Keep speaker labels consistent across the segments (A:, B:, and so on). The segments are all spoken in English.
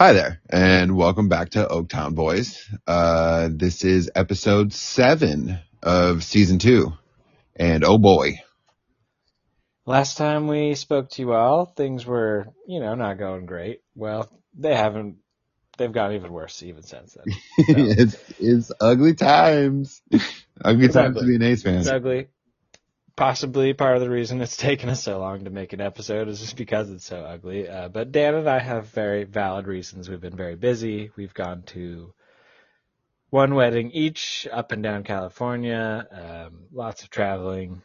A: Hi there, and welcome back to Oaktown Boys. Uh, this is episode seven of season two, and oh boy,
B: Last time we spoke to you all, things were, you know, not going great. Well, they haven't. They've gotten even worse even since then.
A: it's it's ugly times. ugly
B: It's
A: times
B: ugly.
A: to be an Ace fan.
B: It's ugly. Possibly part of the reason it's taken us so long to make an episode is just because it's so ugly. Uh, but Dan and I have very valid reasons. We've been very busy. We've gone to one wedding each up and down California. Um, lots of traveling.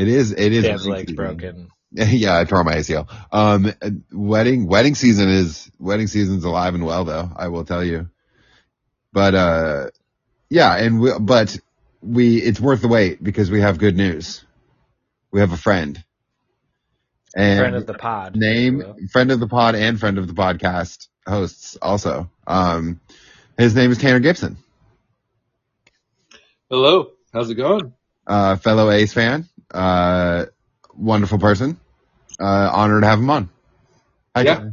A: It is. It is.
B: Dan's leg's broken.
A: yeah, I tore my ACL. Um, wedding wedding season is wedding season's alive and well though. I will tell you. But uh, yeah, and we, but we it's worth the wait because we have good news. We have a friend. And
B: Friend of the pod.
A: name friend of the pod and friend of the podcast hosts also. Um, his name is Tanner Gibson,
C: Hello, how's it going?
A: uh, fellow Ace fan, uh, wonderful person. Uh, honored to have him on. Hi,
C: Yeah.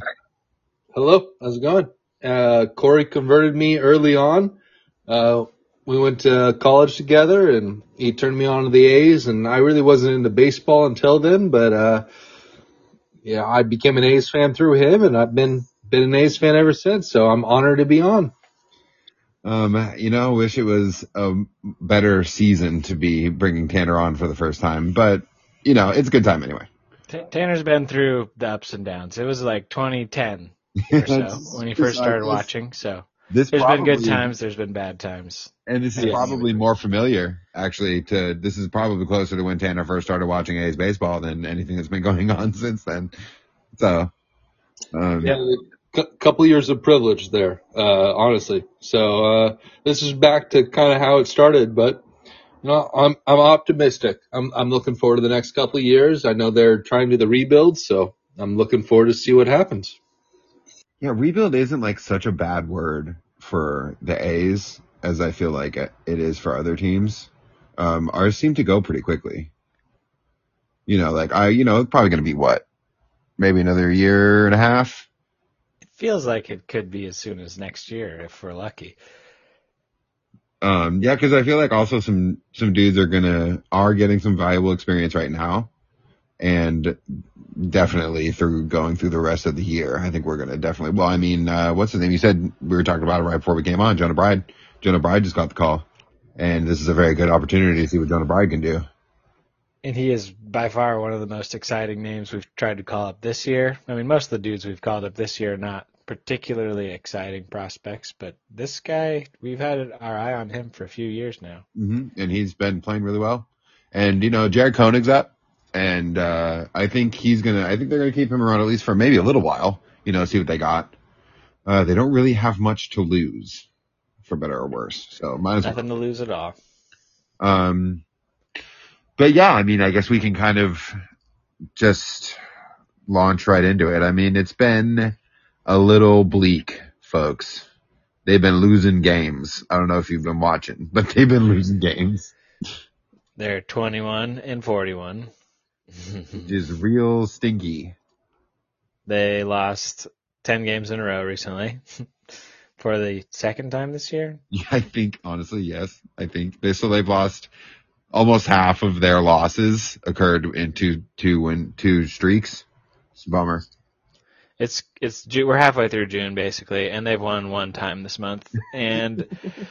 C: Hello, how's it going? Uh, Corey converted me early on. Uh, we went to college together and he turned me on to the A's and I really wasn't into baseball until then, but, uh, yeah, I became an A's fan through him and I've been, been an A's fan ever since. So I'm honored to be on.
A: Um, you know, wish it was a better season to be bringing Tanner on for the first time, but you know, it's a good time anyway.
B: Ta- Tanner's been through the ups and downs. It was like 2010 or so when he first started watching. So
A: This
B: there's been good times. There's been bad times.
A: And this is
C: Yeah.
A: probably more familiar, actually, to, this is probably closer to when Tanner first started watching A's baseball than anything that's been going on since then. So, um,
C: Yeah, couple years of privilege there, uh, honestly. So, uh, this is back to kind of how it started, but you know, I'm, I'm optimistic. I'm, I'm looking forward to the next couple of years. I know they're trying to do the rebuild, so I'm looking forward to see what happens.
A: yeah, rebuild isn't like such a bad word for the A's as I feel like it is for other teams. Um, ours seem to go pretty quickly. You know, like I, you know, probably going to be what? Maybe another year and a half.
B: Feels like it could be as soon as next year if we're lucky.
A: Um, yeah, cause I feel like also some, some dudes are gonna, are getting some valuable experience right now. And definitely through going through the rest of the year, I think we're gonna definitely, well, I mean, uh, what's the name? You said we were talking about it right before we came on. Jonah Bride. Jonah Bride just got the call. And this is a very good opportunity to see what Jonah Bride can do.
B: And he is by far one of the most exciting names we've tried to call up this year. I mean, most of the dudes we've called up this year are not particularly exciting prospects, but this guy, we've had our eye on him for a few years now.
A: Mm-hmm. And he's been playing really well. And, you know, Jared Koenig's up. And, uh, I think he's gonna, I think they're gonna keep him around at least for maybe a little while, you know, see what they got. Uh, they don't really have much to lose, for better or worse. So might as well.
B: Nothing to lose at all.
A: Um, but yeah, I mean, I guess we can kind of just launch right into it. I mean, it's been a little bleak, folks. They've been losing games. I don't know if you've been watching, but they've been losing games.
B: They're 21 and 41.
A: which is real stinky.
B: they lost 10 games in a row recently for the second time this year.
A: Yeah, I think honestly, yes. I think they so they've lost almost half of their losses occurred in two two win two streaks. It's a bummer.
B: It's it's we're halfway through June basically, and they've won one time this month. And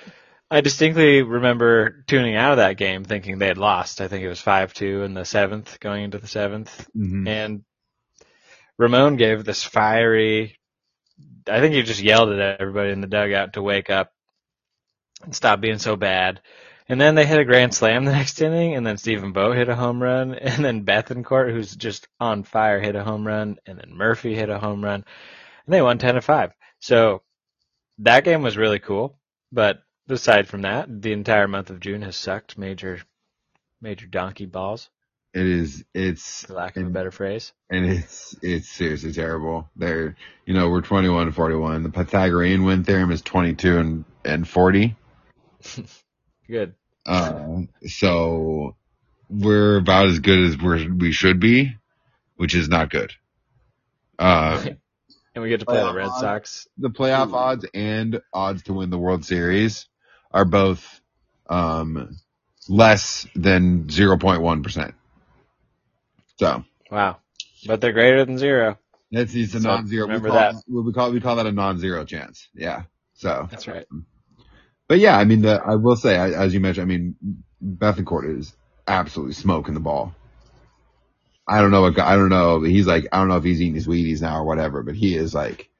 B: I distinctly remember tuning out of that game thinking they had lost. I think it was five two in the seventh, going into the seventh.
A: Mm-hmm.
B: And Ramon gave this fiery. I think he just yelled at everybody in the dugout to wake up and stop being so bad. And then they hit a grand slam the next inning, and then Stephen Bow hit a home run, and then Bethancourt, who's just on fire, hit a home run, and then Murphy hit a home run, and they won ten to five. So that game was really cool. But aside from that, the entire month of June has sucked major, major donkey balls.
A: It is. It's
B: for lack of a better phrase.
A: and it's it's seriously terrible. They're you know we're 21 and 41. The Pythagorean win theorem is 22 and and 40.
B: Good.
A: Uh, so we're about as good as we're we should be, which is not good. Uh,
B: And we get to play the Red
A: odds.
B: Sox.
A: the playoff odds and odds to win the World Series are both um less than 0.1 percent. So.
B: Wow. But they're greater than zero.
A: That's it's a
B: So,
A: non-zero.
B: remember
A: we call,
B: that.
A: We call we call that a non-zero chance. Yeah. So,
B: That's right.
A: But yeah, I mean, the, I will say, as you mentioned, I mean, Bethancourt is absolutely smoking the ball. I don't know what I don't know. but He's like I don't know if he's eating his Wheaties now or whatever, but he is like.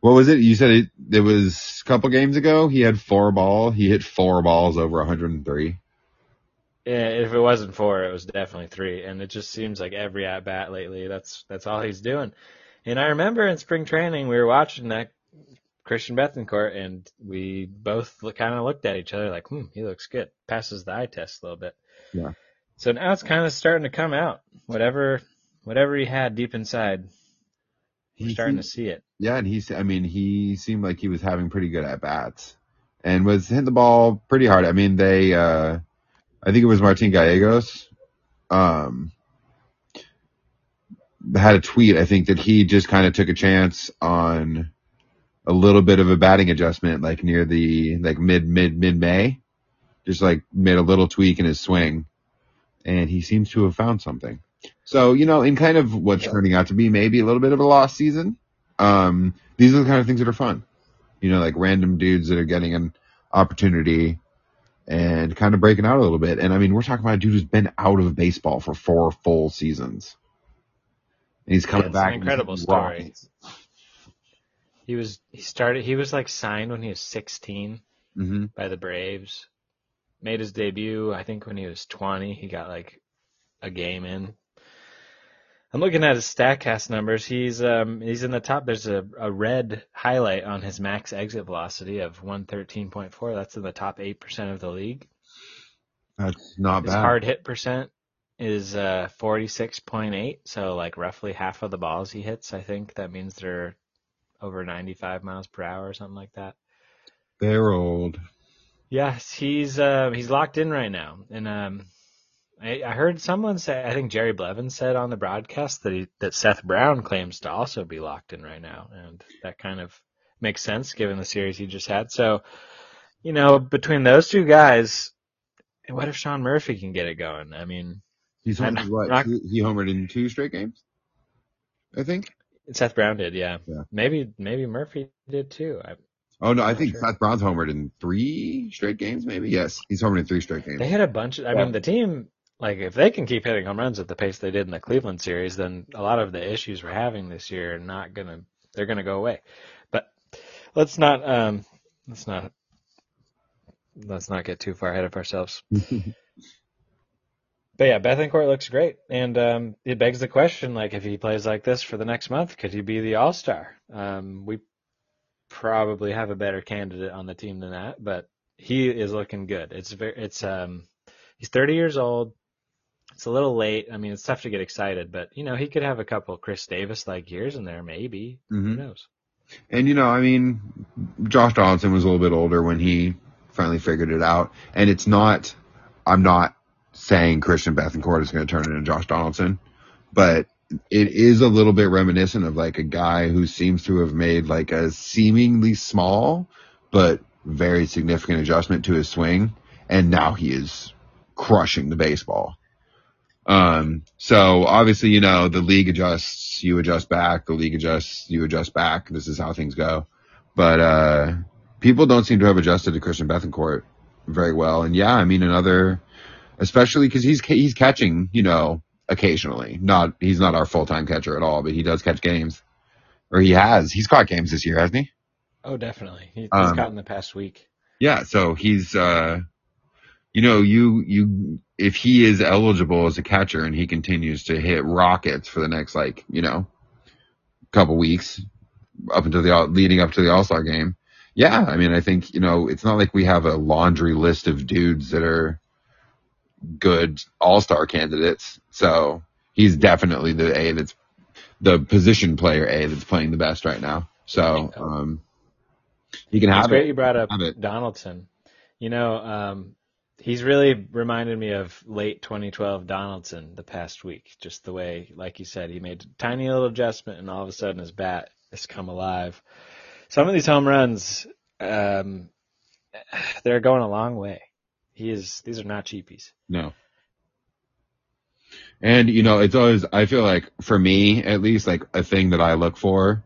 A: What was it? You said it. It was a couple games ago. He had four ball. He hit four balls over 103.
B: Yeah, if it wasn't four, it was definitely three. And it just seems like every at bat lately, that's that's all he's doing. And I remember in spring training, we were watching that Christian Bethancourt, and we both kind of looked at each other like, "Hmm, he looks good." Passes the eye test a little bit.
A: Yeah.
B: So now it's kind of starting to come out. Whatever, whatever he had deep inside, we're
A: He
B: starting to see it.
A: Yeah, and he's, I mean, he seemed like he was having pretty good at bats and was hitting the ball pretty hard. I mean, they, uh, I think it was Martin Gallegos, um, had a tweet, I think that he just kind of took a chance on a little bit of a batting adjustment, like near the, like mid, mid, mid May, just like made a little tweak in his swing and he seems to have found something. So, you know, in kind of what's turning out to be maybe a little bit of a lost season, um, these are the kind of things that are fun. You know, like random dudes that are getting an opportunity and kind of breaking out a little bit. And I mean, we're talking about a dude who's been out of baseball for four full seasons. And he's coming
B: Yeah,
A: back.
B: incredible story. He was he started he was like signed when he was 16.
A: Mhm.
B: by the Braves. Made his debut, I think, when he was 20. He got like a game in. I'm looking at his Statcast numbers. He's um he's in the top. There's a, a red highlight on his max exit velocity of 113.4. That's in the top eight percent of the league.
A: That's not bad.
B: His
A: bad.
B: hard hit percent is uh 46.8. So like roughly half of the balls he hits, I think that means they're over 95 miles per hour or something like that.
A: They're old.
B: Yes, he's uh, he's locked in right now, and um, I, I heard someone say, I think Jerry Blevins said on the broadcast that he, that Seth Brown claims to also be locked in right now, and that kind of makes sense given the series he just had. So, you know, between those two guys, what if Sean Murphy can get it going? I mean,
A: He's homered what?
B: not-
A: he homered in two straight games? I think.
B: Seth Brown did, yeah.
A: Yeah.
B: Maybe maybe Murphy did too. I,
A: Oh no, I think
B: sure.
A: Seth Brown's homered in three straight games, maybe. Yes, he's homered in three straight games.
B: They hit a bunch. Of, I
C: Yeah.
B: mean, the team, like, if they can keep hitting home runs at the pace they did in the Cleveland series, then a lot of the issues we're having this year are not gonna. They're gonna go away. But let's not. Um, let's not. Let's not get too far ahead of ourselves. But yeah, Bethancourt looks great, and um, it begs the question: like, if he plays like this for the next month, could he be the All Star? Um, we probably have a better candidate on the team than that, but he is looking good. It's very, it's um, he's 30 years old. It's a little late. I mean, it's tough to get excited, but you know, he could have a couple Chris Davis like years in there, maybe. Who
A: Mhm.
B: knows?
A: And you know, I mean, Josh Donaldson was a little bit older when he finally figured it out. And it's not, I'm not saying Christian Bethancourt is going to turn into Josh Donaldson, but it is a little bit reminiscent of like a guy who seems to have made like a seemingly small, but very significant adjustment to his swing. And now he is crushing the baseball. Um, so obviously, you know, the league adjusts, you adjust back, the league adjusts, you adjust back. This is how things go. But, uh, people don't seem to have adjusted to Christian Bethancourt very well. And yeah, I mean, another, especially cause he's, he's catching, you know, occasionally. Not, he's not our full-time catcher at all, but he does catch games. Or he has. He's caught games this year, hasn't he?
B: Oh, definitely. He, he's
A: Um,
B: gotten the past week.
A: Yeah, so he's uh you know, you you if he is eligible as a catcher and he continues to hit rockets for the next like, you know, couple weeks up until the all- leading up to the All-Star game. Yeah, I mean, I think, you know, it's not like we have a laundry list of dudes that are good All Star candidates. So he's definitely the A that's the position player A that's playing the best right now. So um, he can
B: It's
A: have
B: great you brought up
A: Have.
B: Donaldson. You know, um, he's really reminded me of late 2012 Donaldson the past week. Just the way, like you said, he made a tiny little adjustment, and all of a sudden his bat has come alive. Some of these home runs, um, they're going a long way. He is; these are not cheapies.
A: No. And you know, it's always I feel like for me at least like a thing that I look for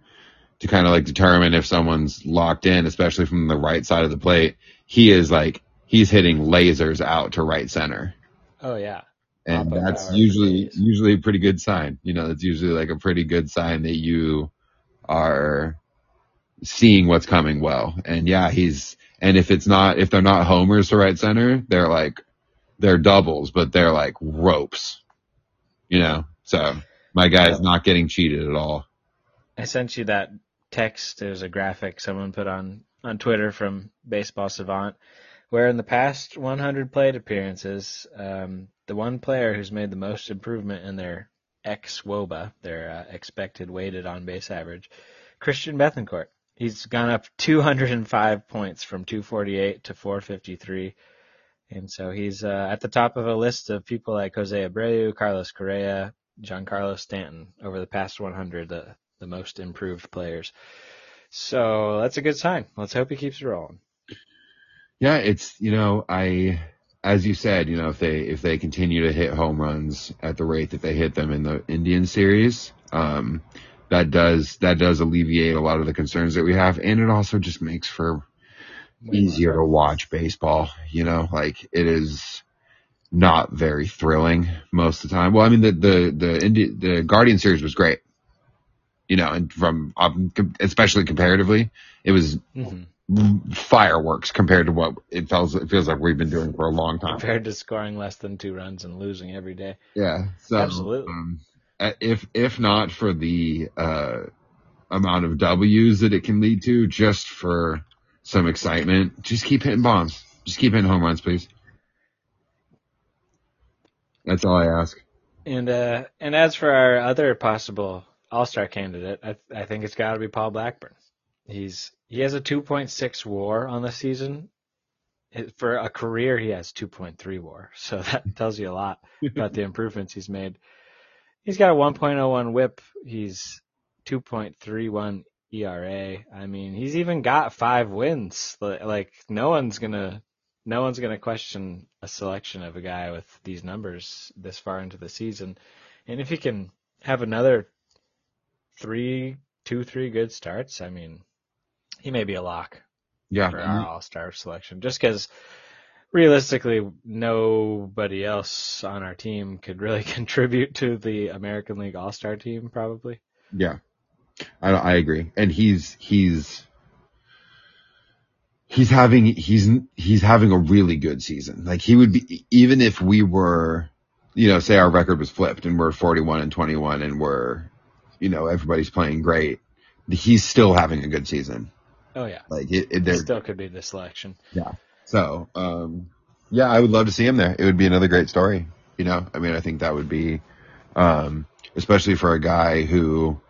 A: to kind of like determine if someone's locked in, especially from the right side of the plate. He is like he's hitting lasers out to right center.
B: Oh yeah,
A: And
B: Pop-up
A: that's usually usually a pretty good sign. You know, that's usually like a pretty good sign that you are seeing what's coming well. And yeah, he's and if it's not if they're not homers to right center, they're like they're doubles, but they're like ropes. You know? So my guy's not getting cheated at all.
B: I sent you that text. There's a graphic someone put on on Twitter from Baseball Savant, where in the past 100 plate appearances, um, the one player who's made the most improvement in their ex WOBA, their uh, expected weighted on base average, Christian Bethancourt. He's gone up 205 points from 248 to 453. And so he's uh, at the top of a list of people like Jose Abreu, Carlos Correa, Giancarlo Stanton over the past 100, the, the most improved players. So that's a good sign. Let's hope he keeps rolling.
A: Yeah, it's you know, I as you said, you know, if they if they continue to hit home runs at the rate that they hit them in the Indian series, um, that does that does alleviate a lot of the concerns that we have, and it also just makes for easier to watch baseball. You know, like it is not very thrilling most of the time. Well, I mean the the the Indi- the Guardian series was great. You know, and from um, especially comparatively, it was
B: hmm
A: fireworks compared to what it feels it feels like we've been doing for a long time.
B: Compared to scoring less than two runs and losing every day.
A: Yeah, so
B: Absolutely.
A: Um, if if not for the uh, amount of W's that it can lead to, just for some excitement, just keep hitting bombs. Just keep hitting home runs, please. That's all I ask.
B: And uh, and as for our other possible All Star candidate, I I think it's got to be Paul Blackburn. He's he has a 2.6 WAR on the season. For a career, he has 2.3 WAR, so that tells you a lot about the improvements he's made. He's got a 1.01 WHIP. He's 2.31 ERA. I mean, he's even got five wins. Like no one's gonna no one's gonna question a selection of a guy with these numbers this far into the season. And if he can have another three, two, three good starts, I mean, he may be a lock
A: Yeah,
B: for our All Star selection. Just because realistically, nobody else on our team could really contribute to the American League All Star team, probably.
A: Yeah, I I agree, and he's he's he's having he's he's having a really good season. Like he would be even if we were, you know, say our record was flipped and we're 41 and 21 and we're, you know, everybody's playing great. He's still having a good season.
B: Oh yeah,
A: Like it, it there.
B: still could be the selection.
A: So, um, yeah, I would love to see him there. It would be another great story. You know, I mean, I think that would be, um, especially for a guy who,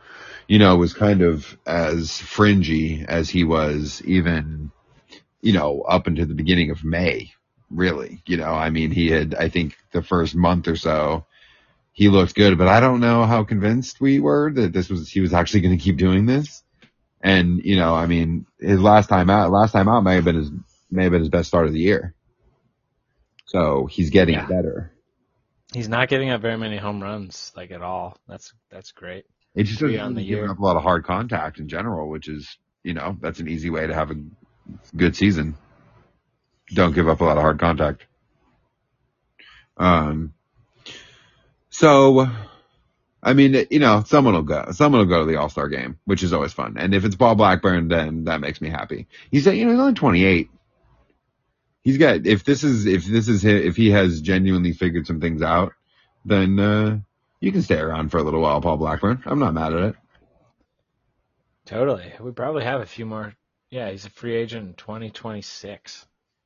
A: you know, was kind of as fringy as he was even, you know, up until the beginning of May, really. You know, I mean, he had, I think the first month or so, he looked good, but I don't know how convinced we were that this was, he was actually going to keep doing this. And, you know, I mean, his last time out, last time out may have been his may have been his best start of the year. So he's getting
B: Yeah.
A: better.
B: He's not giving up very many home runs, like at all. That's that's great.
A: It just doesn't
B: on the
A: give
B: year.
A: up a lot of hard contact in general, which is, you know, that's an easy way to have a good season. Don't give up a lot of hard contact. Um, so, I mean, you know, someone will go, someone will go to the All-Star game, which is always fun. And if it's Paul Blackburn, then that makes me happy. He's, you know, he's only 28. He's got, if this is, if this is, hi- if he has genuinely figured some things out, then, uh, you can stay around for a little while, Paul Blackburn. I'm not mad at it.
B: Totally. We probably have a few more. Yeah, he's a free agent in 2026.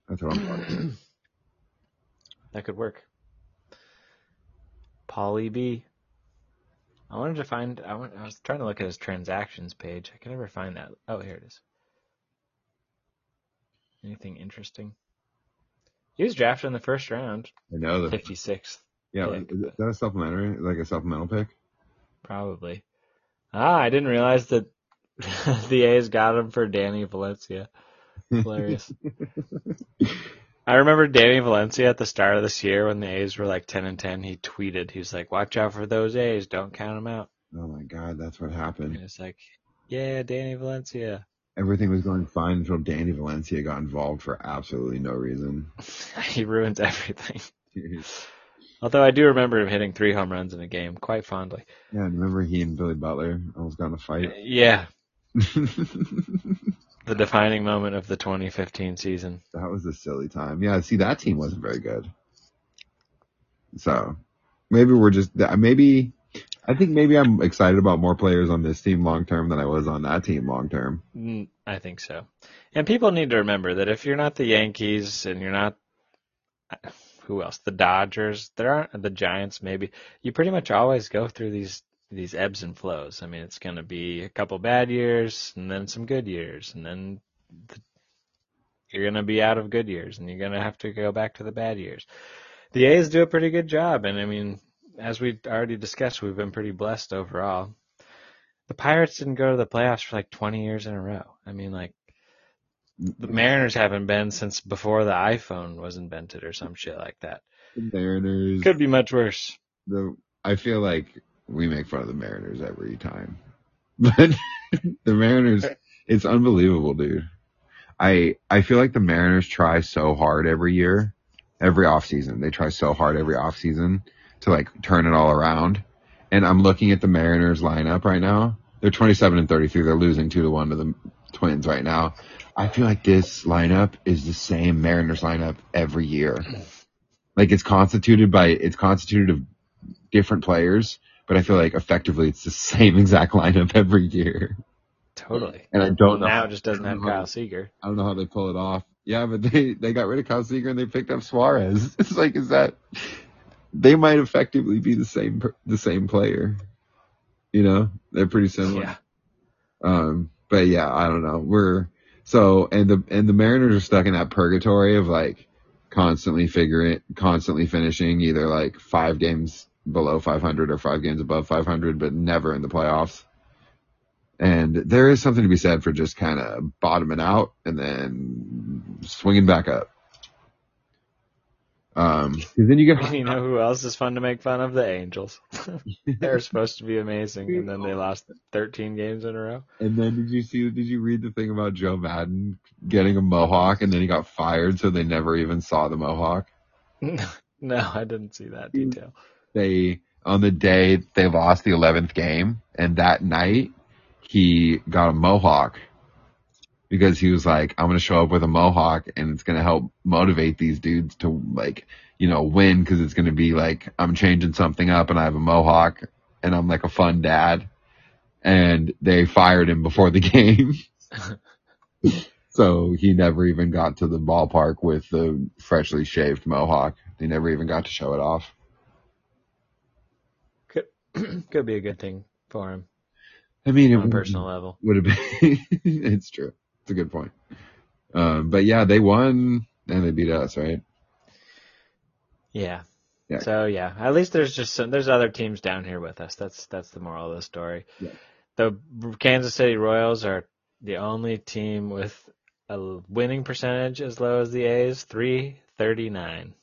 A: That's what I'm talking
B: That could work. Paulie B. I wanted to find. I, want, I was trying to look at his transactions page. I can never find that. Oh, here it is. Anything interesting? He was drafted in the first round,
A: I know The
B: fifty sixth,
A: Yeah,
B: pick,
A: is that a supplementary, like a supplemental pick?
B: probably. Ah, I didn't realize that the A's got him for Danny Valencia. Hilarious. I remember Danny Valencia at the start of this year when the A's were like 10 and 10. He tweeted, he was like, watch out for those A's. Don't count them out.
A: Oh my god, that's what
B: And
A: happened.
B: it's like, yeah, Danny Valencia.
A: Everything was going fine until Danny Valencia got involved for absolutely no reason.
B: he ruins everything. Although I do remember him hitting three home runs in a game quite fondly.
A: Yeah, remember he and Billy Butler almost got in a fight?
B: Uh, yeah, the defining moment of the 2015 season.
A: that was a silly time. Yeah, see, that team wasn't very good. So, maybe we're just, maybe, I think maybe I'm excited about more players on this team long term than I was on that team long term.
B: Mm, I think so. And people need to remember that if you're not the Yankees and you're not who else? The Dodgers, there aren't the Giants maybe. You pretty much always go through these these ebbs and flows. I mean, it's going to be a couple bad years and then some good years and then the, you're going to be out of good years and you're going to have to go back to the bad years. The A's do a pretty good job and I mean, as we already discussed, we've been pretty blessed overall. The Pirates didn't go to the playoffs for like 20 years in a row. I mean, like the Mariners haven't been since before the iPhone was invented or some shit like that.
A: The Mariners,
B: Could be much worse.
A: the, I feel like we make fun of the Mariners every time, but the Mariners, it's unbelievable, dude. I, I feel like the Mariners try so hard every year, every off season. They try so hard every off season to like turn it all around. And I'm looking at the Mariners lineup right now. They're 27 and 33. They're losing two to one to the Twins right now. I feel like this lineup is the same Mariners lineup every year. Like it's constituted by, it's constituted of different players, but I feel like effectively it's the same exact lineup every year.
B: Totally.
A: And I don't know.
B: Now it just doesn't have
A: don't how-
B: Kyle Seager.
A: I don't know how they pull it off. Yeah, but they, they got rid of Kyle Seager and they picked up Suarez. It's like, is that, they might effectively be the same, the same player. You know, they're pretty similar.
B: Yeah.
A: Um, but yeah, I don't know. We're so and the and the Mariners are stuck in that purgatory of like constantly figuring, constantly finishing either like five games below 500 or five games above 500, but never in the playoffs. And there is something to be said for just kind of bottoming out and then swinging back up. Um, 'cause then you get
B: You know who else is fun to make fun of? The Angels. They're supposed to be amazing, and then they lost 13 games in a row.
A: And then did you see, did you read the thing about Joe Maddon getting a mohawk and then he got fired so they never even saw the mohawk?
B: no, I didn't see that detail.
A: They, on the day they lost the 11th game and that night he got a mohawk because he was like, I'm going to show up with a mohawk and it's going to help motivate these dudes to like, you know, win because it's going to be like, I'm changing something up and I have a mohawk and I'm like a fun dad. And they fired him before the game. so he never even got to the ballpark with the freshly shaved mohawk. They never even got to show it off.
B: Could could be a good thing for him
A: I mean,
B: on a personal level.
A: would have been, it's true. It's a good point. Um, but yeah, they won and they beat us, right?
B: Yeah.
A: Yeah.
B: So yeah, at least there's just some, there's other teams down here with us. That's that's the moral of the story.
A: Yeah.
B: The Kansas City Royals are the only team with a winning percentage as low as the A's, 339.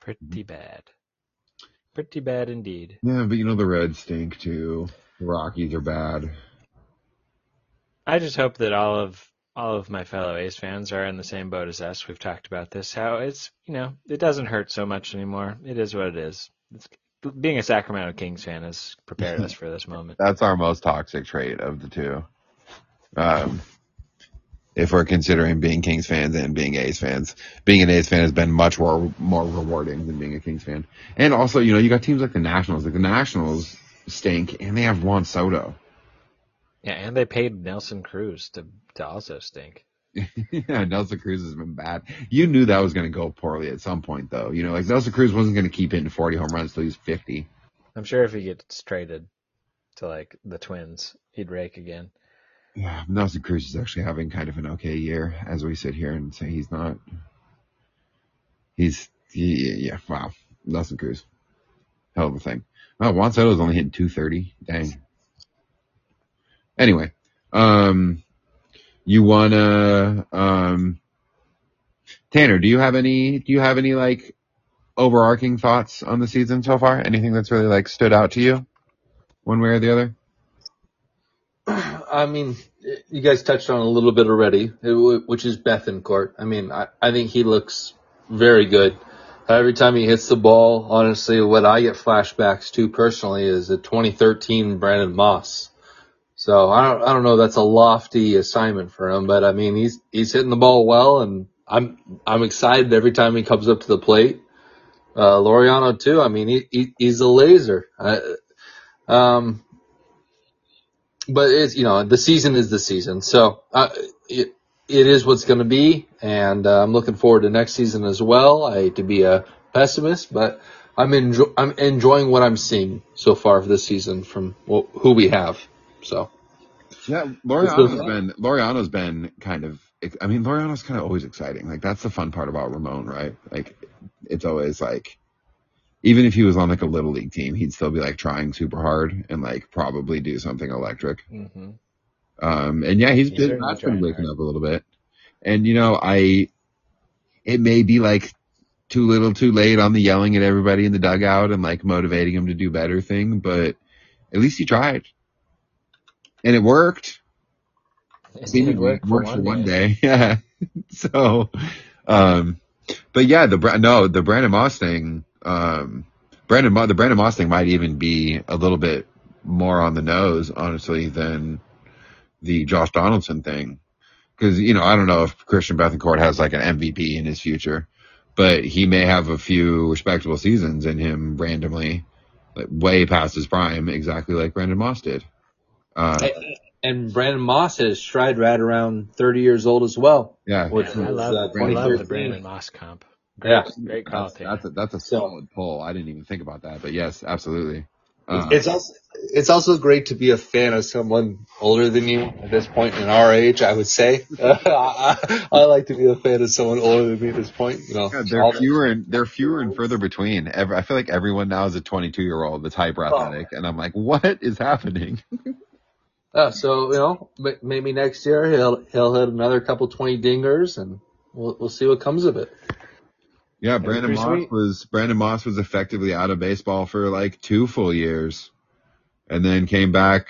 B: Pretty
A: Mm-hmm.
B: bad. Pretty bad indeed.
A: Yeah, but you know, the Reds stink too. The Rockies are bad.
B: I just hope that all of all of my fellow A's fans are in the same boat as us. We've talked about this. How it's you know it doesn't hurt so much anymore. It is what it is. It's, being a Sacramento Kings fan has prepared us for this moment.
A: That's our most toxic trait of the two. Um, if we're considering being Kings fans and being A's fans, being an A's fan has been much more more rewarding than being a Kings fan. And also, you know, you got teams like the Nationals. Like the Nationals stink, and they have Juan Soto.
B: Yeah, and they paid Nelson Cruz to to also stink.
A: yeah, Nelson Cruz has been bad. You knew that was going to go poorly at some point, though. You know, like Nelson Cruz wasn't going to keep hitting 40 home runs till he's 50.
B: I'm sure if he gets traded to like the Twins, he'd rake again.
A: Yeah, Nelson Cruz is actually having kind of an okay year as we sit here and say he's not. He's he, yeah, wow, Nelson Cruz, hell of a thing. Oh, Juan Soto's only hitting 230. Dang. Anyway, um, you wanna um, Tanner, do you have any? Do you have any like overarching thoughts on the season so far? Anything that's really like stood out to you, one way or the other?
C: I mean, you guys touched on a little bit already, which is Bethancourt. I mean, I, I think he looks very good. Every time he hits the ball, honestly, what I get flashbacks to personally is the 2013 Brandon Moss. So I don't, I don't know. That's a lofty assignment for him, but I mean, he's, he's hitting the ball well and I'm, I'm excited every time he comes up to the plate. Uh, Laureano too. I mean, he, he he's a laser. I, um, but it's, you know, the season is the season. So, uh, it, it is what's going to be. And uh, I'm looking forward to next season as well. I hate to be a pessimist, but I'm enjoy- I'm enjoying what I'm seeing so far for this season from wh- who we have. So
A: Yeah, Laureano's been Laureano's been kind of. I mean, Laureano's kind of always exciting. Like that's the fun part about Ramon, right? Like it's always like, even if he was on like a little league team, he'd still be like trying super hard and like probably do something electric.
B: Mm-hmm.
A: Um, and yeah, he's
B: He's
A: been that's been waking
B: hard.
A: up a little bit. And you know, I, it may be like too little, too late on the yelling at everybody in the dugout and like motivating him to do better thing, but at least he tried, and it worked.
B: It did work for
A: worked
B: one
A: for one
B: day.
A: day. Yeah. so, um, but yeah, the no, the Brandon Moss thing, um, Brandon the Brandon Moss thing might even be a little bit more on the nose, honestly, than the Josh Donaldson thing. Because you know, I don't know if Christian Bethancourt has like an MVP in his future, but he may have a few respectable seasons in him randomly, like way past his prime, exactly like Brandon Moss did. Uh,
C: and Brandon Moss has stride right around 30 years old as well.
A: yeah,
C: Which
B: Yeah, I love,
C: uh,
B: I love the Brandon Moss comp. Great,
C: Yeah.
B: great call,
A: That's, that's a, that's a
C: So-
A: solid pull. I didn't even think about that, but yes, absolutely. Uh,
C: It's also it's also great to be a fan of someone older than you at this point in our age. I would say I, I like to be a fan of someone older than me at this point. You know,
A: yeah, they're fewer and they're fewer and further between. Every, I feel like everyone now is a 22 year old that's hyper athletic, and I'm like, what is happening?
C: Yeah, so you know, maybe next year he'll he'll hit another couple twenty dingers, and we'll we'll see what comes of it.
A: Yeah, Brandon Moss
B: sweet.
A: was Brandon Moss was effectively out of baseball for like two full years, and then came back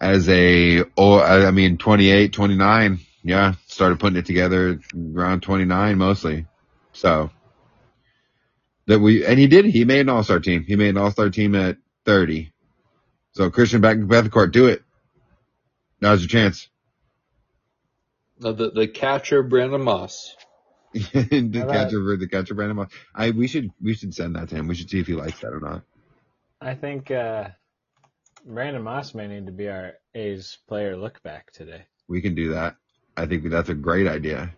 A: as a oh I I mean 28, 29. Yeah, started putting it together around 29 mostly. So that we and he did he made an All Star team. He made an All Star team at 30. So Christian back Bethancourt, do it. Now's your chance.
C: The the catcher Brandon Moss.
A: the
B: All right.
A: catcher, the catcher, Brandon Moss. I we should we should send that to him. We should see if he likes that or not.
B: I think uh, Brandon Moss may need to be our A's player look back today.
A: We can do that. I think that's a great idea.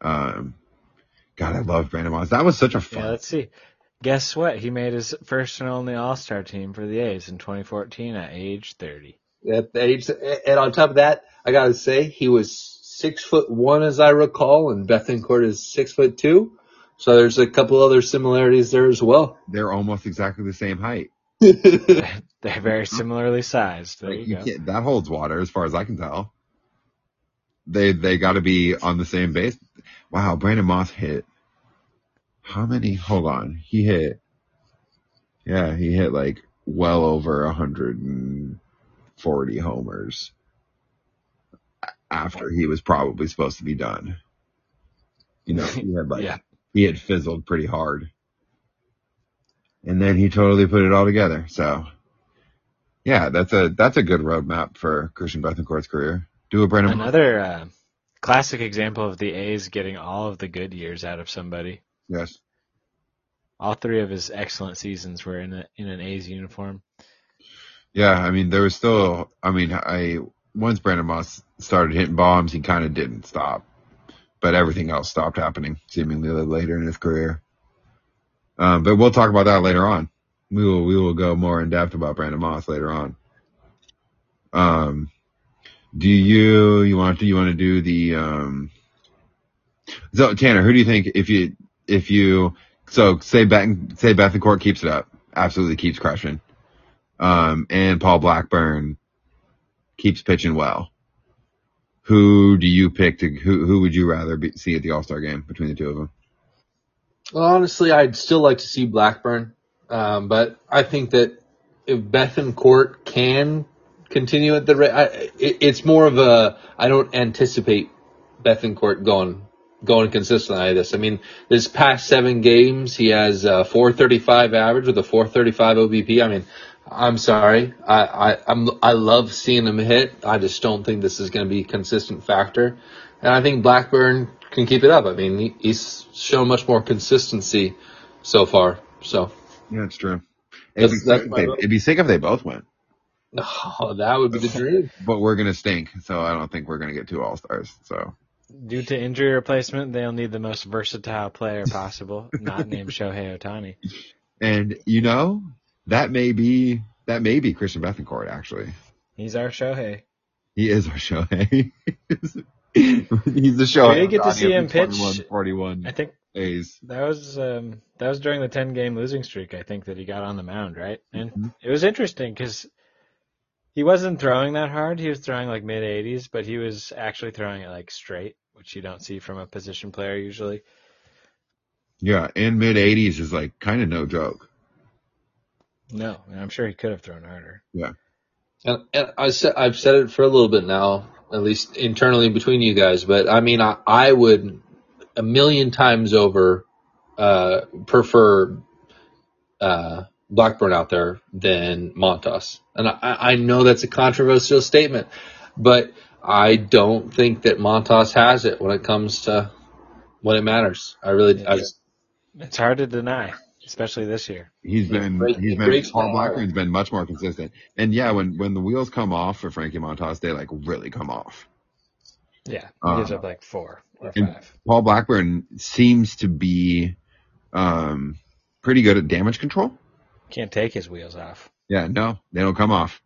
A: Um, God, I love Brandon Moss. That was such a fun.
B: Yeah, let's see. Guess what? He made his first and only All Star team for the A's in 2014 at age 30.
C: At age, and on top of that, I gotta say he was six foot one as I recall, and Bethancourt is six foot two. So there's a couple other similarities there as well.
A: They're almost exactly the same height.
B: They're very similarly sized. There you
A: you
B: go.
A: that holds water as far as I can tell. They they got to be on the same base. Wow, Brandon Moss hit. How many? Hold on, he hit. Yeah, he hit like well over 140 homers after he was probably supposed to be done. You know, he had like
B: Yeah.
A: he had fizzled pretty hard. And then he totally put it all together. So yeah, that's a that's a good roadmap for Christian Bethancourt's career. Do a Moss.
B: Another uh, classic example of the A's getting all of the good years out of somebody.
A: Yes.
B: All three of his excellent seasons were in a, in an A's uniform.
A: Yeah, I mean there was still I mean I once Brandon Moss started hitting bombs, he kind of didn't stop. But everything else stopped happening seemingly later in his career. Um, but we'll talk about that later on. we will we will go more in depth about Brandon Moss later on. Um, do you you want to you want to do the um? So Tanner, who do you think if you if you so say Bet say Bethancourt keeps it up, absolutely keeps crushing, um, and Paul Blackburn keeps pitching well. Who do you pick to who who would you rather be, see at the All Star game between the two of them?
C: Well, honestly, I'd still like to see Blackburn, um, but I think that if Bethancourt can continue at the rate, it, it's more of a I don't anticipate Bethancourt going going consistently like this. I mean, this past seven games, he has a 435 average with a 435 OBP. I mean, I'm sorry, I I I'm, I love seeing him hit. I just don't think this is going to be a consistent factor, and I think Blackburn can keep it up. I mean, he, he's shown much more consistency so far. So
A: Yeah, it's true. It'd,
C: That's-
A: be,
C: that's
A: sick if they, it'd be sick if they both went,
C: oh, that would be the dream.
A: but we're gonna stink, so I don't think we're gonna get two All Stars. So
B: Due to injury replacement, they'll need the most versatile player possible, not named Shohei Ohtani.
A: And you know, that may be that may be Christian Bethancourt actually.
B: He's our Shohei.
A: He is our Shohei. He's the Shohei.
B: We did get to see him pitch.
A: 21, 41
B: I think
A: A's.
B: that was um, that was during the ten game losing streak. I think that he got on the mound, right? And
A: Mhm.
B: it was interesting because he wasn't throwing that hard. He was throwing like mid 80s, but he was actually throwing it like straight, which you don't see from a position player usually.
A: Yeah, in mid 80s is like kind of no joke.
B: No, and I'm sure he could have thrown harder.
C: And, and I said, I've said it for a little bit now, at least internally between you guys, but I mean, I, I would a million times over, uh, prefer, uh, Blackburn out there than Montas. And I, I know that's a controversial statement, but I don't think that Montas has it when it comes to when it matters. I really, I,
B: It's hard to deny, especially this year.
A: He's
C: Yeah,
A: been
C: break-
A: he's
C: it
A: been Paul. Blackburn's been much more consistent. And yeah, when when the wheels come off for Frankie Montas, they like really come off.
B: Yeah, he
A: Uh,
B: gives up like four or
A: and-
B: five.
A: Paul Blackburn seems to be um pretty good at damage control.
B: Can't take his wheels off.
A: Yeah, no, they don't come off.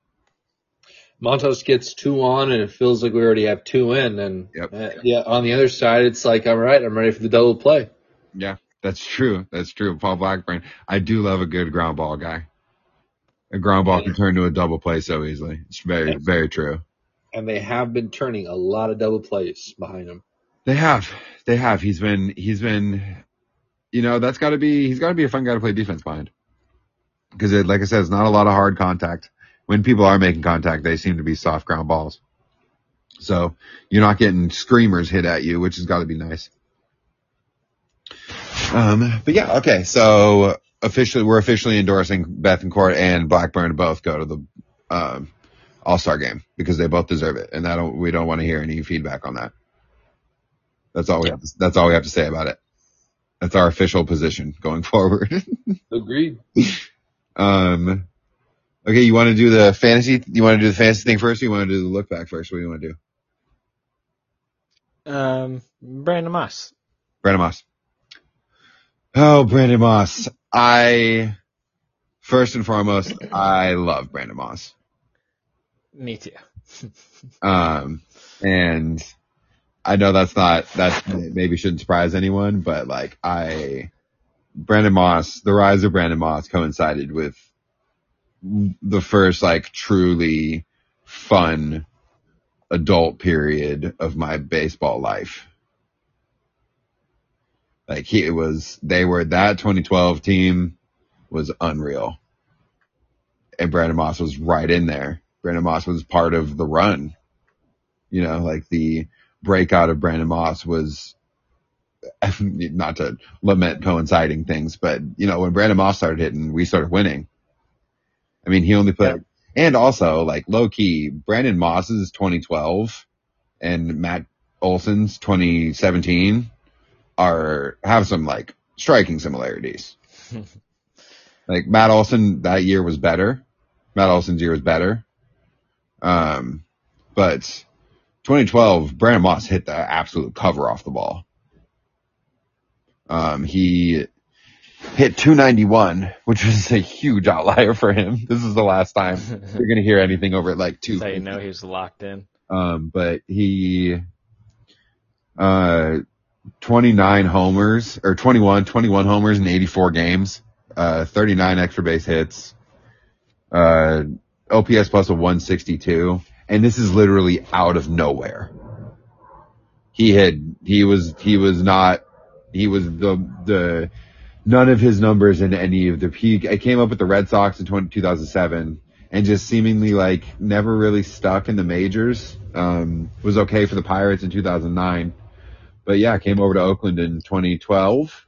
C: Montas gets two on and it feels like we already have two in. And
A: Yep.
C: uh, yeah, on the other side, it's like, all right, I'm ready for the double play.
A: Yeah, that's true. That's true. Paul Blackburn. I do love a good ground ball guy. A ground ball can turn to a double play so easily. It's very, very true.
C: And they have been turning a lot of double plays behind him.
A: They have. They have. He's been, he's been, you know, that's gotta be, he's gotta be a fun guy to play defense behind. Cause it, like I said, it's not a lot of hard contact. When people are making contact, they seem to be soft ground balls. So you're not getting screamers hit at you, which has gotta be nice. Um, but yeah, okay. So officially, we're officially endorsing Bethancourt and Blackburn to both go to the, um, all-star game because they both deserve it. And that we don't want to hear any feedback on that. That's all we have to, that's all we have to say about it. That's our official position going forward.
C: Agreed.
A: Um, okay. You want to do the fantasy? You want to do the fantasy thing first? Or you want to do the look back first? What do you want to do?
B: Um, Brandon Moss.
A: Brandon Moss. Oh, Brandon Moss. I, first and foremost, I love Brandon Moss.
B: Me too.
A: Um, and I know that's not, that maybe shouldn't surprise anyone, but like I, Brandon Moss, the rise of Brandon Moss coincided with the first like truly fun adult period of my baseball life. Like he was, they were, that 2012 team was unreal. And Brandon Moss was right in there. Brandon Moss was part of the run. You know, like the breakout of Brandon Moss was not to lament coinciding things, but you know, when Brandon Moss started hitting, we started winning. I mean, he only played, and also like low key, Brandon Moss's 2012 and Matt Olson's 2017 are, have some like striking similarities. like Matt Olson that year was better. Matt Olson's year was better. Um, but 2012, Brandon Moss hit the absolute cover off the ball. Um, he, hit 291, which was a huge outlier for him. This is the last time you're going to hear anything over like two.
B: How you know he was locked in.
A: Um, but he, uh, 29 homers or 21, 21 homers in 84 games, uh, 39 extra base hits, uh, OPS plus a 162. And this is literally out of nowhere. He had, he was, he was not, he was the, the, none of his numbers in any of the peak. I came up with the Red Sox in 20, 2007 and just seemingly like never really stuck in the majors. Um, was okay for the Pirates in 2009, but yeah, came over to Oakland in 2012.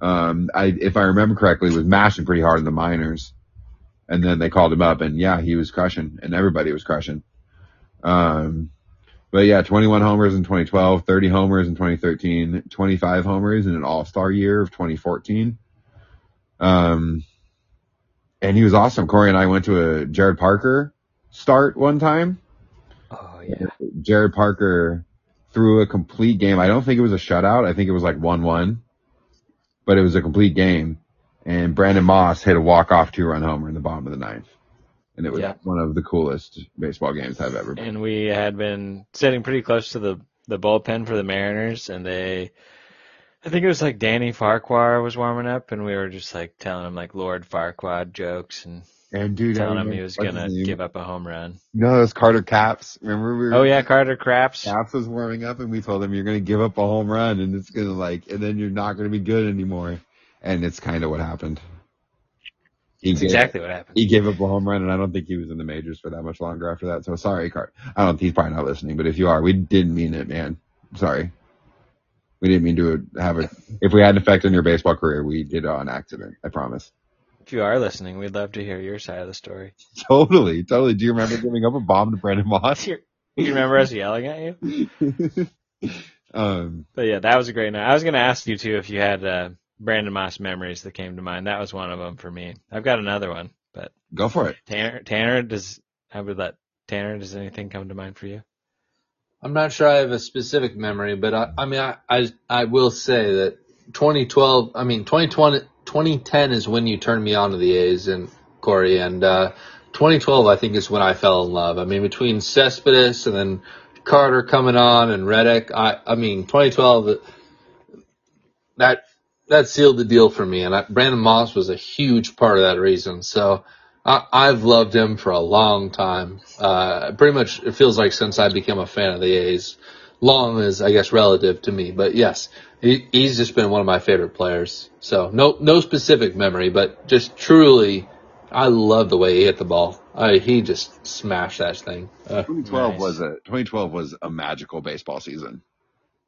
A: Um, I, if I remember correctly, was mashing pretty hard in the minors, and then they called him up, and yeah, he was crushing, and everybody was crushing. Um, but yeah, 21 homers in 2012, 30 homers in 2013, 25 homers in an All-Star year of 2014. Um, and he was awesome. Corey and I went to a Jarrod Parker start one time.
B: Oh yeah.
A: Jarrod Parker threw a complete game. I don't think it was a shutout. I think it was like 1-1, but it was a complete game. And Brandon Moss hit a walk-off two-run homer in the bottom of the ninth. And it was
B: Yeah.
A: one of the coolest baseball games I've ever been.
B: And we had been sitting pretty close to the the bullpen for the Mariners, and they, I think it was like Danny Farquhar was warming up, and we were just like telling him like Lord Farquhar jokes and
A: And dude,
B: telling him he was gonna give up a home run.
A: No, it was Carter Capps. Remember we were
B: Oh yeah, Carter Craps.
A: Capps was warming up and we told him you're gonna give up a home run and it's gonna like and then you're not gonna be good anymore. And it's kinda what happened. He
B: That's
A: gave,
B: exactly what happened.
A: he gave up a home run and I don't think he was in the majors for that much longer after that. So sorry, Cart. I don't think he's probably not listening, but if you are, we didn't mean it, man. Sorry. We didn't mean to have it. If we had an effect on your baseball career, we did it on accident. I promise.
B: If you are listening, we'd love to hear your side of the story.
A: Totally, totally. Do you remember giving up a bomb to Brandon Moss?
B: Do you remember us yelling at you?
A: um,
B: But yeah, that was a great night. I was going to ask you too if you had uh, Brandon Moss memories that came to mind. That was one of them for me. I've got another one, but
A: go for it.
B: Tanner, Tanner, does I would let Tanner. Does anything come to mind for you?
C: I'm not sure I have a specific memory, but I, I mean, I, I, I will say that 2012, I mean, 2020, 2010 is when you turned me on to the A's and Corey, and, uh, 2012 I think is when I fell in love. I mean, between Cespedes and then Carter coming on and Reddick, I, I mean, 2012, that, that sealed the deal for me, and I, Brandon Moss was a huge part of that reason. So, I, I've loved him for a long time. Uh, pretty much it feels like since I became a fan of the A's. Long is, I guess, relative to me, but yes, he, he's just been one of my favorite players. So no, no specific memory, but just truly, I love the way he hit the ball. I, he just smashed that thing. Uh,
A: 2012
B: Nice.
A: was a 2012 was a magical baseball season.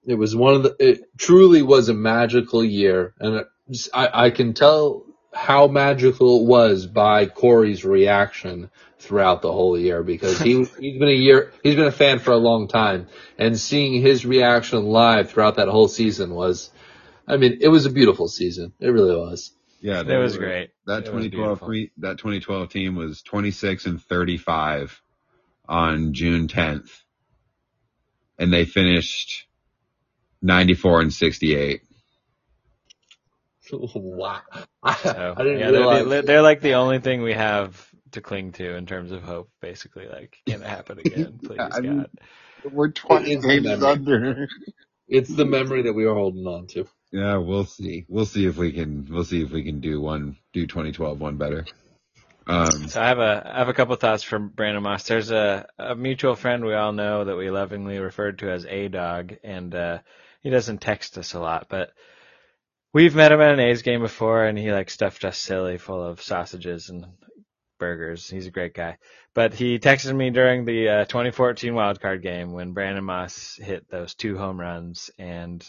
C: It was one of the, it truly was a magical year. And it, I, I can tell how magical it was by Corey's reaction throughout the whole year because he, he's been a year, he's been a fan for a long time and seeing his reaction live throughout that whole season was, I mean, it was a beautiful season. It really was.
A: Yeah,
B: It was great.
A: That
B: It
A: 2012
B: beautiful.
A: pre- that 2012 team was 26 and 35 on June 10th, and they finished 94 and 68.
C: wow. I,
B: So
C: I didn't
B: yeah, they're, the, they're like the only thing we have to cling to in terms of hope. Basically, like can it happen again? Please,
A: I mean,
B: God.
A: We're 20
C: It's
A: games under.
C: it's the memory that we are holding on to.
A: Yeah, we'll see. We'll see if we can. We'll see if we can do one. Do 2012 one better. Um,
B: So I have a I have a couple thoughts from Brandon Moss. There's a, a mutual friend we all know that we lovingly referred to as A Dog, and uh, he doesn't text us a lot, but we've met him at an A's game before, and he like stuffed us silly full of sausages and burgers. He's a great guy. But he texted me during the uh, 2014 wild card game when Brandon Moss hit those two home runs, and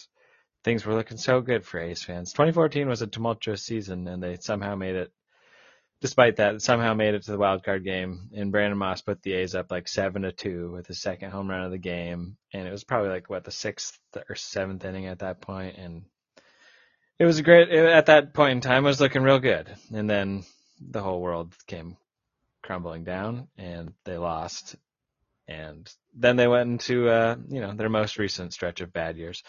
B: things were looking so good for A's fans. 2014 was a tumultuous season, and they somehow made it despite that, somehow made it to the wild card game, and Brandon Moss put the A's up like seven to two with his second home run of the game, and it was probably like what the sixth or seventh inning at that point, and it was a great. It, at that point in time, it was looking real good, and then the whole world came crumbling down, and they lost, and then they went into uh, you know their most recent stretch of bad years.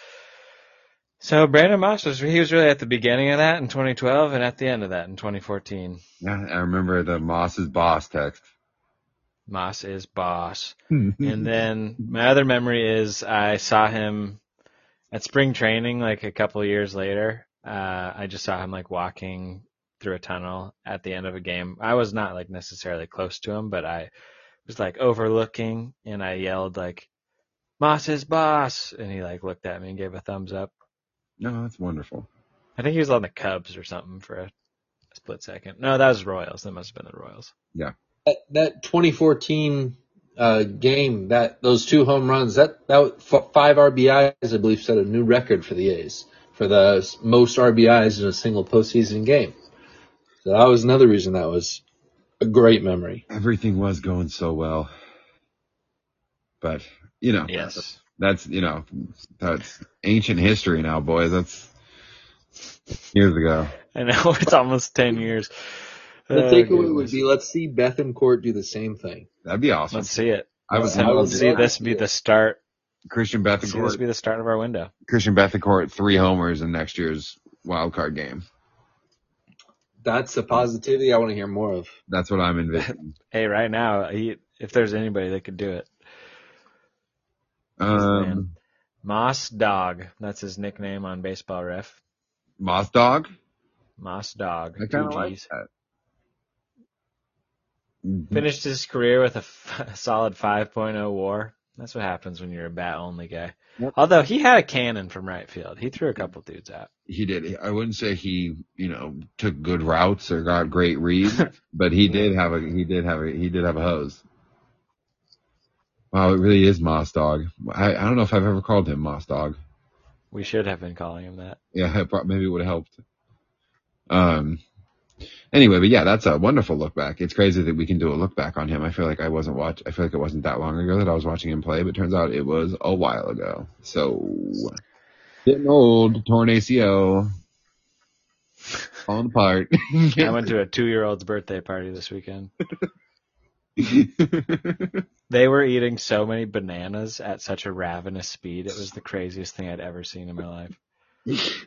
B: So Brandon Moss was he was really at the beginning of that in 2012 and at the end of that in 2014.
A: Yeah, I remember the Moss's boss text.
B: Moss is boss. and then my other memory is I saw him at spring training like a couple of years later. Uh, I just saw him like walking through a tunnel at the end of a game. I was not like necessarily close to him, but I was like overlooking and I yelled like Moss is boss and he like looked at me and gave a thumbs up.
A: No, that's wonderful.
B: I think he was on the Cubs or something for a split second. No, that was Royals. That must have been the Royals. Yeah.
C: That, that 2014 uh, game, that those two home runs, that that f- five RBIs, I believe, set a new record for the A's for the most RBIs in a single postseason game. So that was another reason that was a great memory.
A: Everything was going so well. But, you know,
B: Yes.
A: That's, you know, that's ancient history now, boys. That's years ago.
B: I know it's almost 10 years.
C: The
B: Oh,
C: takeaway would be let's see Bethancourt do the same thing.
A: That'd be awesome.
B: Let's see it.
A: I would
B: Let's,
C: I would
B: let's see this be the start.
A: Christian
B: See this
A: Bethancourt,
B: be the start of our window.
A: Christian Bethancourt, three homers in next year's wild card game.
C: That's a positivity I want to hear more of.
A: That's what I'm envisioning.
B: Hey, right now, he, if there's anybody that could do it,
A: Um,
B: Moss Dog. That's his nickname on Baseball Ref.
A: Moss Dog.
B: Moss Dog.
A: I kind of like that.
B: Finished his career with a, f- a solid 5.0 WAR. That's what happens when you're a bat only guy.
A: Yep.
B: Although he had a cannon from right field, he threw a couple dudes out.
A: He did. I wouldn't say he, you know, took good routes or got great reads, but he did have a, he did have a, he did have a hose. Wow, it really is Moss Dog. I, I don't know if I've ever called him Moss Dog.
B: We should have been calling him that.
A: Yeah, maybe it would have helped. Um. Anyway, but yeah, that's a wonderful look back. It's crazy that we can do a look back on him. I feel like I wasn't watch. I feel like it wasn't that long ago that I was watching him play, but turns out it was a while ago. So getting old, torn ACL, falling apart.
B: I went to a two year old's birthday party this weekend. They were eating so many bananas at such a ravenous speed. It was the craziest thing I'd ever seen in my life.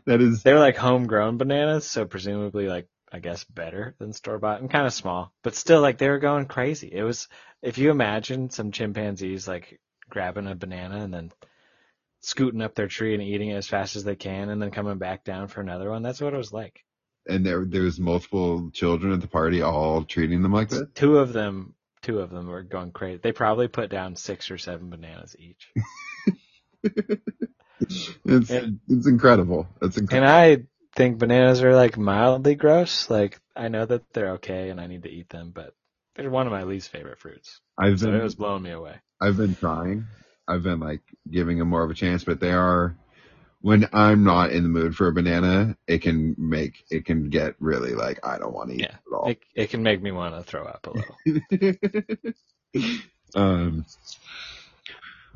A: that is
B: They were like homegrown bananas, so presumably like I guess better than store bought and kind of small, but still like they were going crazy. It was if you imagine some chimpanzees like grabbing a banana and then scooting up their tree and eating it as fast as they can and then coming back down for another one. That's what it was like.
A: and there there was multiple children at the party all treating them like this.
B: Two of them, two of them were going crazy. They probably put down six or seven bananas each.
A: It's
B: And-
A: it's incredible. It's
B: And. I think bananas are like mildly gross. Like I know that they're okay and I need to eat them, but they're one of my least favorite fruits.
A: I've
B: So
A: been
B: it was blowing me away.
A: I've been trying. I've been like giving them more of a chance, but they are when I'm not in the mood for a banana, it can make it can get really like I don't want to eat
B: Yeah.
A: it at all.
B: It, it can make me want to throw up a little.
A: um,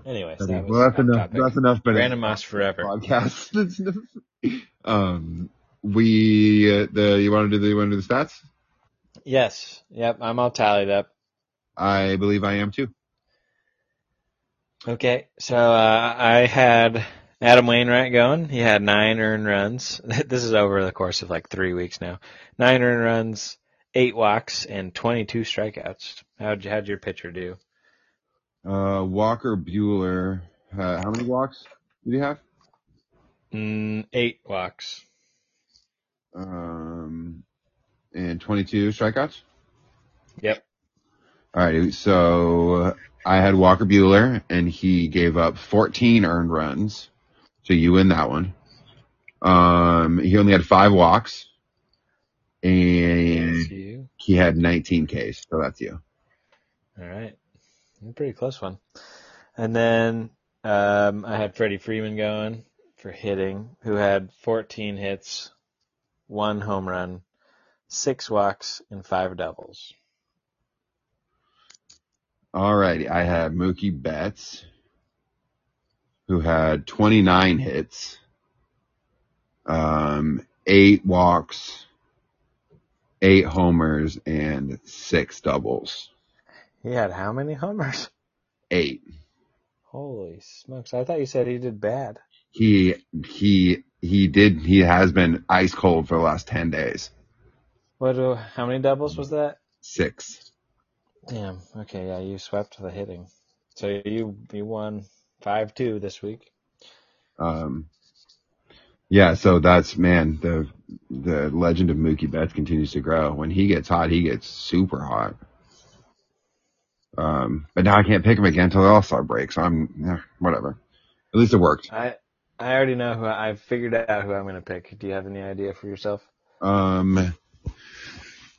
A: Anyway,
B: that
A: well, that's enough.
B: topic.
A: That's enough. Banana
B: Brandon Moss forever.
A: podcast. Um, we uh, the you want to do the you want to do the stats?
B: Yes. Yep. I'm all tallied up.
A: I believe I am too.
B: Okay. So uh, I had Adam Wainwright going. He had nine earned runs. this is over the course of like three weeks now. Nine earned runs, eight walks, and 22 strikeouts. How'd, how'd your pitcher do?
A: Uh, Walker Buehler. Uh, how many walks did he have?
B: Mm, eight walks.
A: Um, and 22 strikeouts.
B: Yep.
A: All right, so I had Walker Buehler, and he gave up 14 earned runs. So you win that one. Um, he only had five walks, and he had 19 Ks. So that's you.
B: All right. A pretty close one. And then um, I had Freddie Freeman going for hitting, who had 14 hits, one home run, six walks, and five doubles.
A: All righty, I have Mookie Betts, who had 29 hits, um, eight walks, eight homers, and six doubles.
B: He had how many homers?
A: Eight.
B: Holy smokes. I thought you said he did bad.
A: he he he did. He has been ice cold for the last ten days.
B: What? Do, how many doubles was that?
A: Six.
B: Damn. Okay. Yeah, you swept the hitting. So you you won five two this week.
A: Um, yeah, so that's man, the the legend of Mookie Betts continues to grow. When he gets hot, he gets super hot. Um, but now I can't pick him again until the All Star break, so I'm eh, whatever. At least it worked.
B: I I already know who I, I've figured out who I'm going to pick. Do you have any idea for yourself?
A: Um,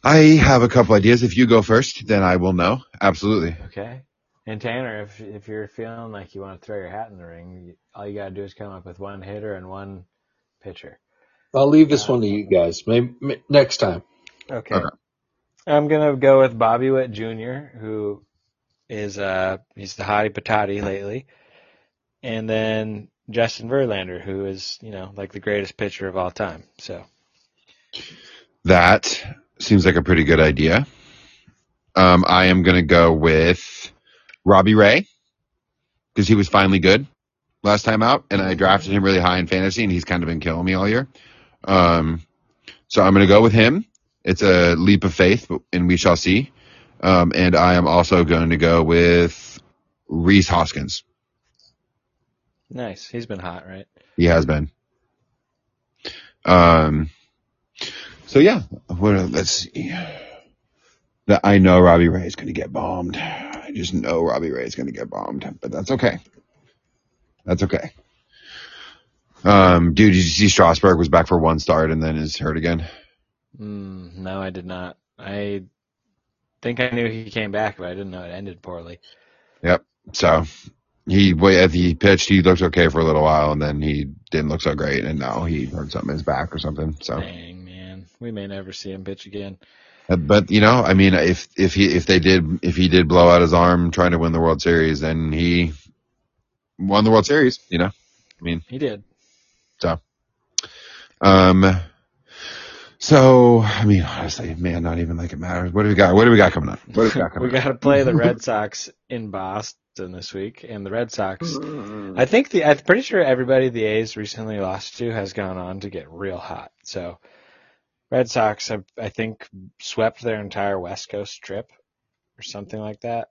A: I have a couple ideas. If you go first, then I will know. Absolutely.
B: Okay. And Tanner, if if you're feeling like you want to throw your hat in the ring, all you got to do is come up with one hitter and one pitcher.
C: I'll leave this one to you guys. Maybe, may- next time.
B: Okay.
A: Okay.
B: I'm gonna go with Bobby Witt Jr., who is uh he's the hottie patati lately, and then Justin Verlander, who is you know like the greatest pitcher of all time. So
A: That seems like a pretty good idea. Um, I am gonna go with Robbie Ray because he was finally good last time out, and I drafted him really high in fantasy, and he's kind of been killing me all year. Um, so I'm gonna go with him. It's a leap of faith, but- and we shall see. Um, and I am also going to go with Rhys Hoskins.
B: nice, he's been hot, right?
A: He has been. Um. So yeah, what? Let's see. I know Robbie Ray is going to get bombed. Just know Robbie Ray is going to get bombed, but that's okay. That's okay. Um, dude, did you see Strasburg was back for one start and then is hurt again?
B: Mm, no, I did not. I think I knew he came back, but I didn't know it ended poorly. Yep.
A: So he, as he pitched, he looked okay for a little while and then he didn't look so great and now he hurt something in his back or something. So.
B: Dang man, we may never see him pitch again.
A: Uh, But you know, I mean, if if he if they did if he did blow out his arm trying to win the World Series, then he won the World Series. You know, I mean,
B: He did.
A: So, um. So I mean, honestly, man, not even like it matters. What do we got? What do we got coming up? What do we got
B: we got to play the Red Sox in Boston this week, and the Red Sox. I think the I'm pretty sure everybody the A's recently lost to has gone on to get real hot. So, Red Sox, I, I think, swept their entire West Coast trip or something like that,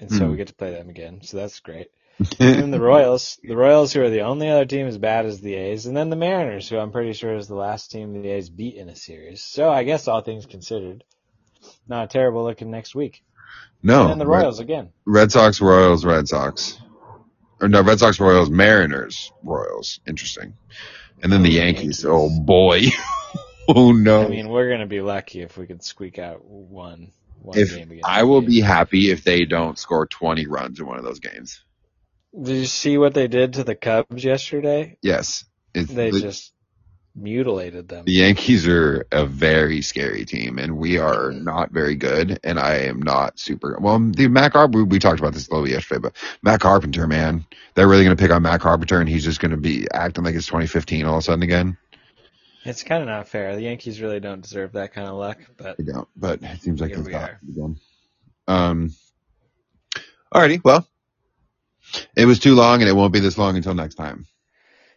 B: and so
A: Hmm.
B: we get to play them again. So that's great. And then the Royals, the Royals, who are the only other team as bad as the A's, and then the Mariners, who I'm pretty sure is the last team the A's beat in a series. So I guess all things considered, not terrible looking next week.
A: no,
B: and then the
A: Red,
B: Royals again.
A: Red Sox, Royals, Red Sox, or no, Red Sox, Royals, Mariners, Royals. Interesting. And then the Yankees. Oh boy. oh no.
B: I mean, we're gonna be lucky if we could squeak out one one
A: if
B: game.
A: I will
B: A's.
A: be happy if they don't score 20 runs in one of those games.
B: Did you see what they did to the Cubs yesterday?
A: Yes. It's,
B: They
A: the,
B: just mutilated them.
A: the Yankees are a very scary team and we are mm-hmm. not very good and I am not super well the Carpenter we talked about this a little bit yesterday but Matt Carpenter man they're really going to pick on Matt Carpenter and he's just going to be acting like it's 2015 all of a sudden again
B: It's kind of not fair. The Yankees really don't deserve that kind of luck, but
A: I don't but it seems like it's not again um alrighty well it was too long and it won't be this long until next time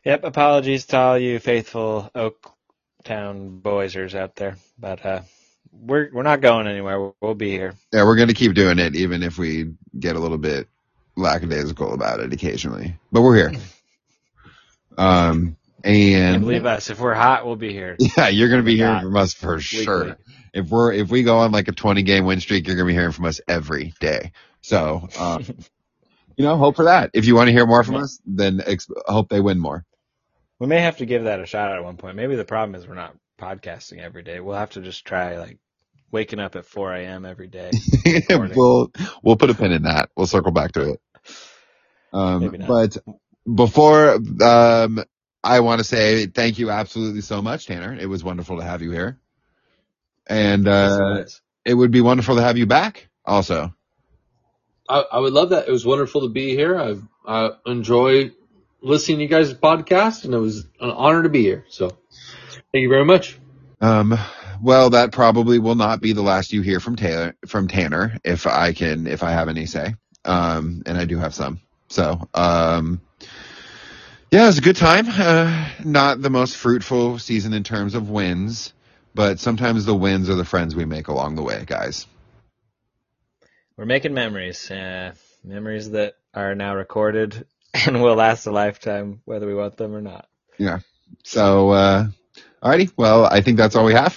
B: yep. Apologies to all you faithful Oaktown boysers out there, but uh, we're we're not going anywhere. We'll, we'll be here.
A: Yeah, we're going to keep doing it, even if we get a little bit lackadaisical about it occasionally. But we're here. Um,
B: And
A: and
B: believe us, if we're hot, we'll be here.
A: yeah, you're going to be
B: We're
A: hearing from us for sure. If we're if we go on like a 20 game win streak, you're going to be hearing from us every day. So, uh, you know, hope for that. If you want to hear more from
B: Yeah.
A: us, then ex- hope they win more.
B: We may have to give that a shot at one point. Maybe the problem is we're not podcasting every day. We'll have to just try like waking up at 4 a.m. every day.
A: We'll we'll put a pin in that. We'll circle back to it. Um, but before um, I want to say thank you absolutely so much, Tanner. It was wonderful to have you here, and uh, it would be wonderful to have you back. Also,
C: I, I would love that. It was wonderful to be here. I, I enjoy listening to you guys' podcast, and it was an honor to be here. So, thank you very much.
A: um, well, that probably will not be the last you hear from Taylor from Tanner, if I can, if I have any say. Um, and I do have some. So, um, Yeah, it was a good time. Uh, not the most fruitful season in terms of wins, but sometimes the wins are the friends we make along the way, guys.
B: We're making memories, uh, memories that are now recorded and will last a lifetime, whether we want them or not.
A: Yeah. So, uh, alrighty. Well, I think that's all we have.